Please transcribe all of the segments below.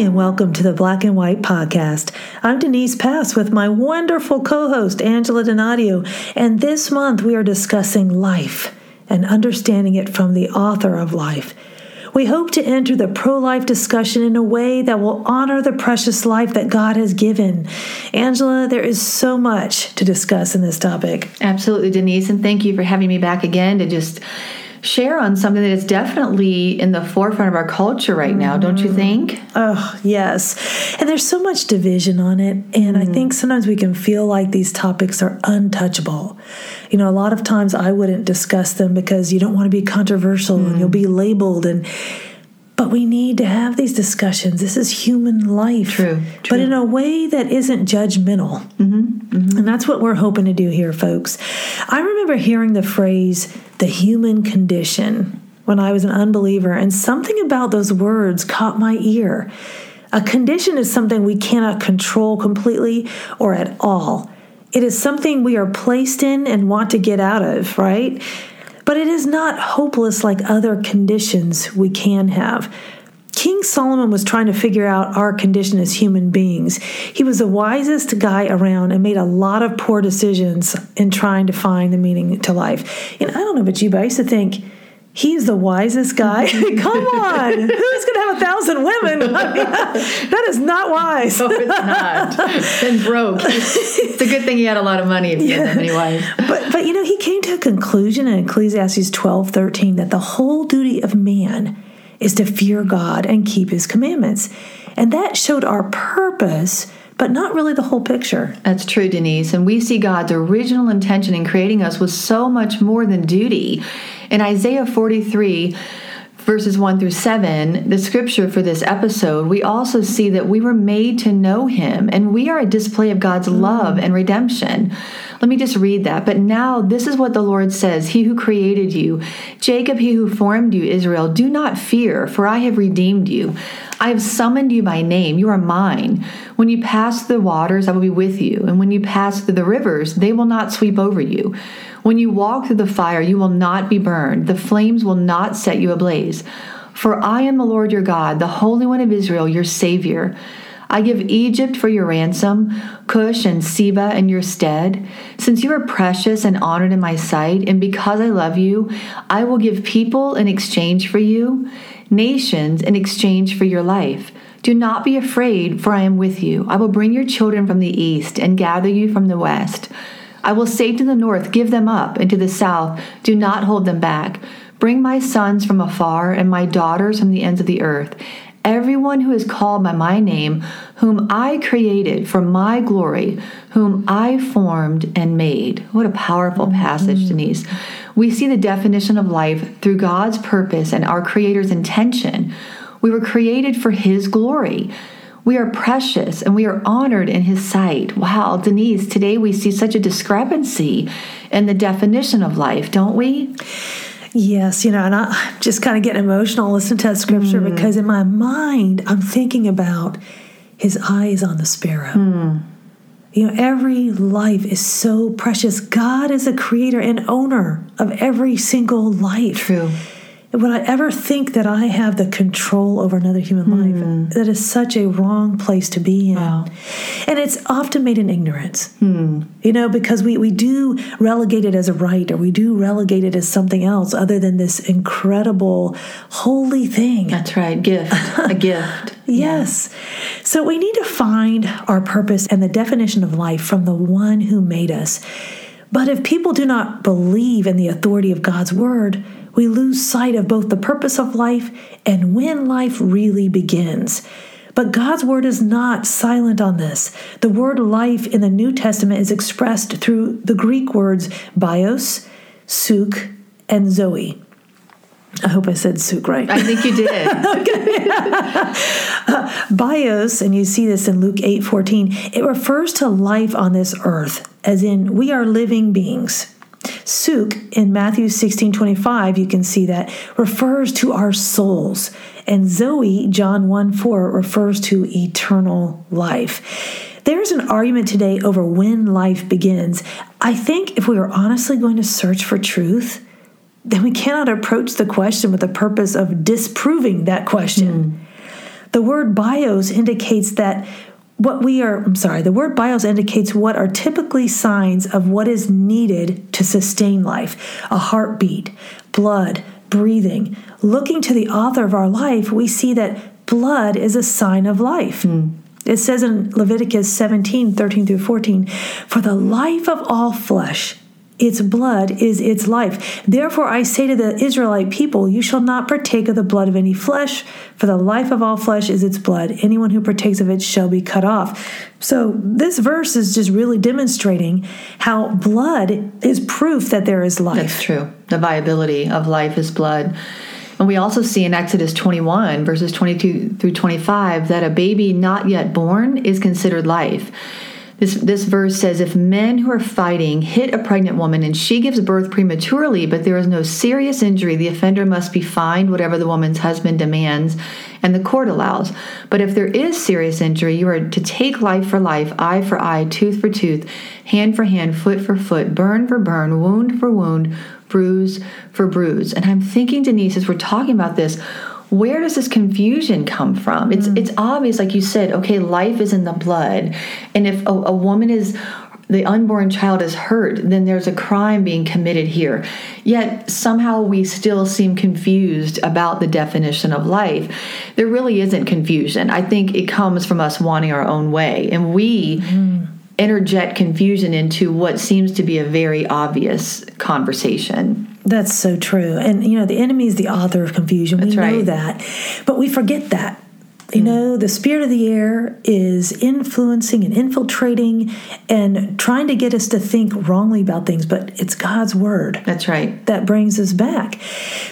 and welcome to the Black and White Podcast. I'm Denise Pass with my wonderful co host, Angela Donadio, and this month we are discussing life and understanding it from the author of life. We hope to enter the pro life discussion in a way that will honor the precious life that God has given. Angela, there is so much to discuss in this topic. Absolutely, Denise, and thank you for having me back again to just share on something that is definitely in the forefront of our culture right now, don't you mm. think? Oh, yes. And there's so much division on it. And I mm. think sometimes we can feel like these topics are untouchable. You know, a lot of times I wouldn't discuss them because you don't want to be controversial and mm. you'll be labeled and but we need to have these discussions. This is human life. True, true. But in a way that isn't judgmental. Mm-hmm, mm-hmm. And that's what we're hoping to do here, folks. I remember hearing the phrase, the human condition, when I was an unbeliever, and something about those words caught my ear. A condition is something we cannot control completely or at all. It is something we are placed in and want to get out of, right? But it is not hopeless like other conditions we can have. King Solomon was trying to figure out our condition as human beings. He was the wisest guy around and made a lot of poor decisions in trying to find the meaning to life. And I don't know about you, but I used to think he's the wisest guy. Come on, who's going to have a thousand women? I mean, that is not wise. No, it's not. and broke. It's a good thing he had a lot of money if he had that many wives. But but you know, he came to a conclusion in Ecclesiastes 12, 13 that the whole duty of man is to fear God and keep his commandments. And that showed our purpose, but not really the whole picture. That's true, Denise. And we see God's original intention in creating us was so much more than duty. In Isaiah 43, verses 1 through 7, the scripture for this episode, we also see that we were made to know Him and we are a display of God's love and redemption. Let me just read that. But now this is what the Lord says He who created you, Jacob, He who formed you, Israel, do not fear, for I have redeemed you. I have summoned you by name. You are mine. When you pass through the waters, I will be with you. And when you pass through the rivers, they will not sweep over you. When you walk through the fire, you will not be burned. The flames will not set you ablaze. For I am the Lord your God, the Holy One of Israel, your Savior. I give Egypt for your ransom, Cush and Seba in your stead. Since you are precious and honored in my sight, and because I love you, I will give people in exchange for you, nations in exchange for your life. Do not be afraid, for I am with you. I will bring your children from the east and gather you from the west. I will say to the north, Give them up, and to the south, Do not hold them back. Bring my sons from afar and my daughters from the ends of the earth. Everyone who is called by my name, whom I created for my glory, whom I formed and made. What a powerful mm-hmm. passage, Denise. We see the definition of life through God's purpose and our Creator's intention. We were created for His glory. We are precious and we are honored in His sight. Wow, Denise, today we see such a discrepancy in the definition of life, don't we? Yes, you know, and I, I'm just kind of getting emotional listening to that scripture mm. because in my mind, I'm thinking about his eyes on the sparrow. Hmm. You know, every life is so precious. God is a creator and owner of every single life. True. Would I ever think that I have the control over another human hmm. life? That is such a wrong place to be in. Wow. And it's often made in ignorance. Hmm. You know, because we, we do relegate it as a right or we do relegate it as something else other than this incredible, holy thing. That's right. Gift. A gift. Yes. So we need to find our purpose and the definition of life from the one who made us. But if people do not believe in the authority of God's word, we lose sight of both the purpose of life and when life really begins. But God's word is not silent on this. The word life in the New Testament is expressed through the Greek words bios, suk, and zoe. I hope I said right. I think you did. bios and you see this in luke 8 14 it refers to life on this earth as in we are living beings. Suk in matthew 16 25 you can see that refers to our souls. And zoe john 1 4 refers to eternal life. There's an argument today over when life begins. I think if we are honestly going to search for truth then we cannot approach the question with the purpose of disproving that question The word bios indicates that what we are, I'm sorry, the word bios indicates what are typically signs of what is needed to sustain life a heartbeat, blood, breathing. Looking to the author of our life, we see that blood is a sign of life. Mm. It says in Leviticus 17 13 through 14, For the life of all flesh its blood is its life. Therefore, I say to the Israelite people, You shall not partake of the blood of any flesh, for the life of all flesh is its blood. Anyone who partakes of it shall be cut off. So, this verse is just really demonstrating how blood is proof that there is life. That's true. The viability of life is blood. And we also see in Exodus 21, verses 22 through 25, that a baby not yet born is considered life. This, this verse says if men who are fighting hit a pregnant woman and she gives birth prematurely, but there is no serious injury, the offender must be fined whatever the woman's husband demands and the court allows. But if there is serious injury, you are to take life for life, eye for eye, tooth for tooth, hand for hand, foot for foot, burn for burn, wound for wound, bruise for bruise. And I'm thinking, Denise, as we're talking about this, where does this confusion come from? It's mm. it's obvious, like you said. Okay, life is in the blood, and if a, a woman is the unborn child is hurt, then there's a crime being committed here. Yet somehow we still seem confused about the definition of life. There really isn't confusion. I think it comes from us wanting our own way, and we. Mm. Interject confusion into what seems to be a very obvious conversation. That's so true. And, you know, the enemy is the author of confusion. That's we know that. But we forget that. You mm. know, the spirit of the air is influencing and infiltrating and trying to get us to think wrongly about things, but it's God's word. That's right. That brings us back.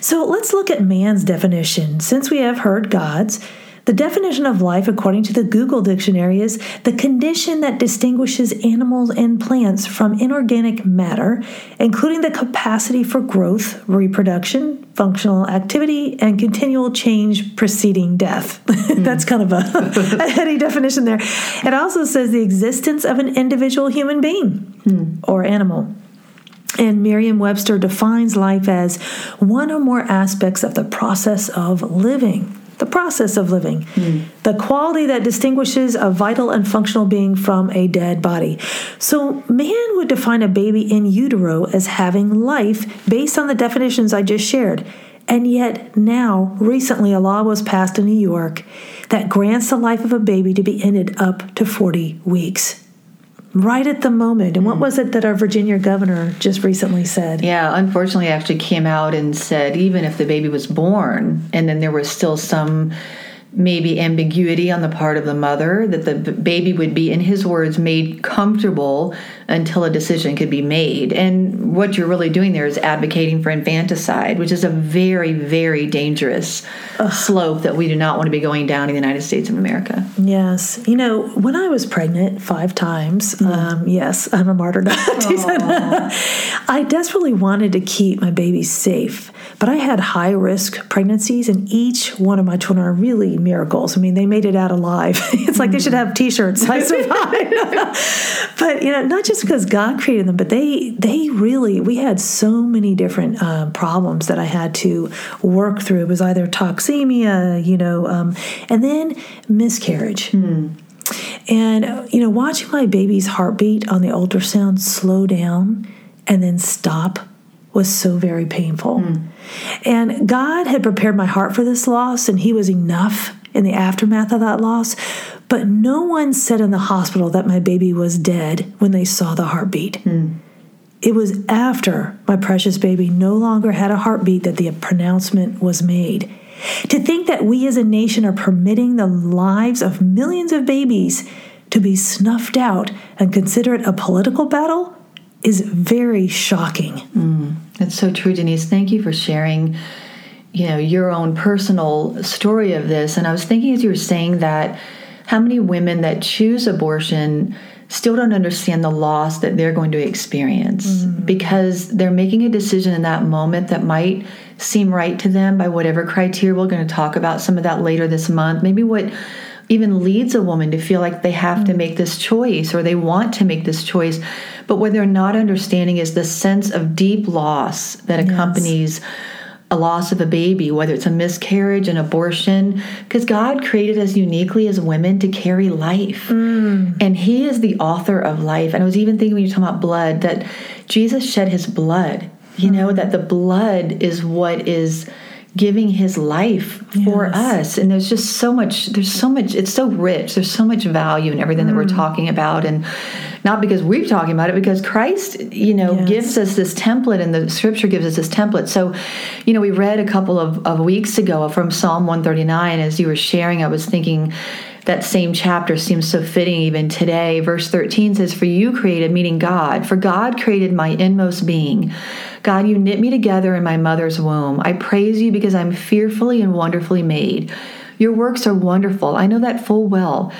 So let's look at man's definition. Since we have heard God's, the definition of life, according to the Google Dictionary, is the condition that distinguishes animals and plants from inorganic matter, including the capacity for growth, reproduction, functional activity, and continual change preceding death. Mm. That's kind of a, a, heady definition there. It also says the existence of an individual human being mm. or animal. And Merriam Webster defines life as one or more aspects of the process of living the process of living, mm. the quality that distinguishes a vital and functional being from a dead body. So, man would define a baby in utero as having life based on the definitions I just shared. And yet, now, recently, a law was passed in New York that grants the life of a baby to be ended up to 40 weeks right at the moment. And what hmm. was it that our Virginia governor just recently said? Yeah, unfortunately, actually came out and said even if the baby was born and then there was still some maybe ambiguity on the part of the mother that the baby would be in his words made comfortable until a decision could be made. And what you're really doing there is advocating for infanticide which is a very very dangerous Ugh. slope that we do not want to be going down in the united states of america. Yes. You know when i was pregnant five times mm. um, yes i'm a martyr i desperately wanted to keep my baby safe but I had high risk pregnancies, and each one of my children are really miracles. I mean, they made it out alive. it's like they should have T-shirts. I survived. but you know, not just because God created them, but they they really we had so many different uh, problems that I had to work through. It was either toxemia, you know, um, and then miscarriage. Hmm. And you know, watching my baby's heartbeat on the ultrasound slow down and then stop was so very painful. Mm. And God had prepared my heart for this loss, and He was enough in the aftermath of that loss. But no one said in the hospital that my baby was dead when they saw the heartbeat. Mm. It was after my precious baby no longer had a heartbeat that the pronouncement was made. To think that we as a nation are permitting the lives of millions of babies to be snuffed out and consider it a political battle is very shocking. Mm, that's so true, Denise. Thank you for sharing, you know, your own personal story of this. And I was thinking as you were saying that, how many women that choose abortion still don't understand the loss that they're going to experience mm. because they're making a decision in that moment that might seem right to them by whatever criteria. We're going to talk about some of that later this month. Maybe what even leads a woman to feel like they have mm. to make this choice or they want to make this choice but what they're not understanding is the sense of deep loss that accompanies a loss of a baby, whether it's a miscarriage, an abortion, because God created us uniquely as women to carry life. Mm. And He is the author of life. And I was even thinking when you talk about blood that Jesus shed His blood, you mm. know, that the blood is what is giving his life for yes. us and there's just so much there's so much it's so rich there's so much value in everything mm. that we're mm. talking about and not because we're talking about it because christ you know yes. gives us this template and the scripture gives us this template so you know we read a couple of, of weeks ago from psalm 139 as you were sharing i was thinking that same chapter seems so fitting even today. Verse 13 says, For you created, meaning God, for God created my inmost being. God, you knit me together in my mother's womb. I praise you because I'm fearfully and wonderfully made. Your works are wonderful. I know that full well.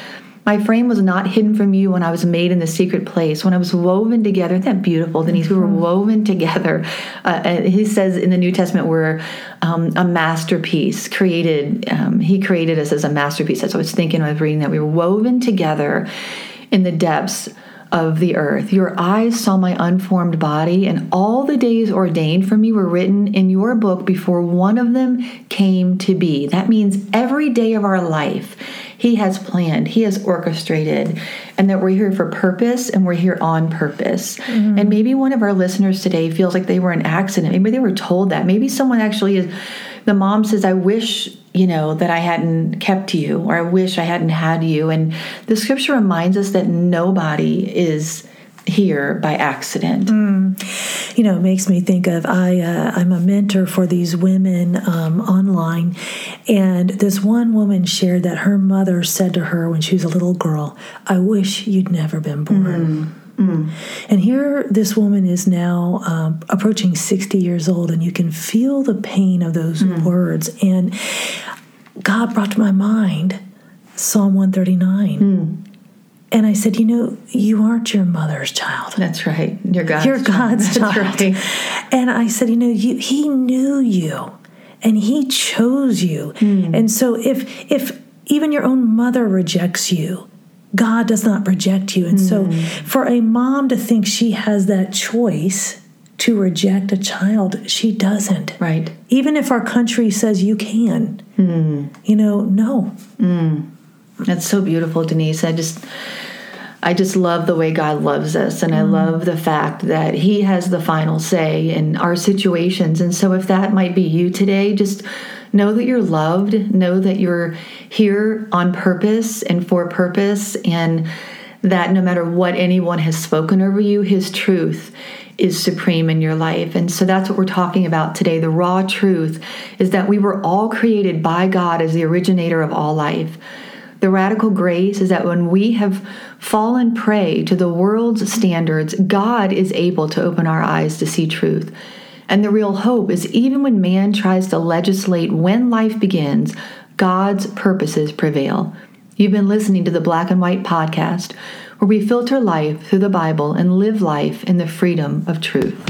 My frame was not hidden from you when I was made in the secret place, when I was woven together. Isn't that beautiful, Denise? Mm-hmm. We were mm-hmm. woven together. Uh, he says in the New Testament, we're um, a masterpiece created. Um, he created us as a masterpiece. That's what I was thinking when I was reading that. We were woven together in the depths of the earth. Your eyes saw my unformed body, and all the days ordained for me were written in your book before one of them came to be. That means every day of our life, He has planned, He has orchestrated, and that we're here for purpose and we're here on purpose. Mm-hmm. And maybe one of our listeners today feels like they were an accident. Maybe they were told that. Maybe someone actually is, the mom says, I wish you know, that I hadn't kept you or I wish I hadn't had you. And the scripture reminds us that nobody is here by accident. Mm. You know, it makes me think of I. Uh, I'm a mentor for these women um, online, and this one woman shared that her mother said to her when she was a little girl, "I wish you'd never been born." Mm. Mm. And here, this woman is now um, approaching 60 years old, and you can feel the pain of those mm. words. And God brought to my mind Psalm 139. Mm. And I said, You know, you aren't your mother's child. That's right. You're God's You're God's child. child. Right. And I said, You know, you, He knew you and He chose you. Mm. And so if, if even your own mother rejects you, God does not reject you. And mm. so hmm. for a mom to think she has that choice to reject a child, she doesn't. Right. Even if our country says you can, mm. you know, no. That's so beautiful, Denise. I just. I just love the way God loves us, and I hmm. love the fact that He has the final say in our situations. And so, if that might be you today, just know that you're loved, know that you're here on purpose and for purpose, and that no matter what anyone has spoken over you, His truth is supreme in your life. And so that's what we're talking about today. The raw truth is that we were all created by God as the originator of all life. The radical grace is that when we have fallen prey to the world's standards, God is able to open our eyes to see truth. And the real hope is even when man tries to legislate when life begins, God's purposes prevail. You've been listening to the Black and White podcast, where we filter life through the Bible and live life in the freedom of truth.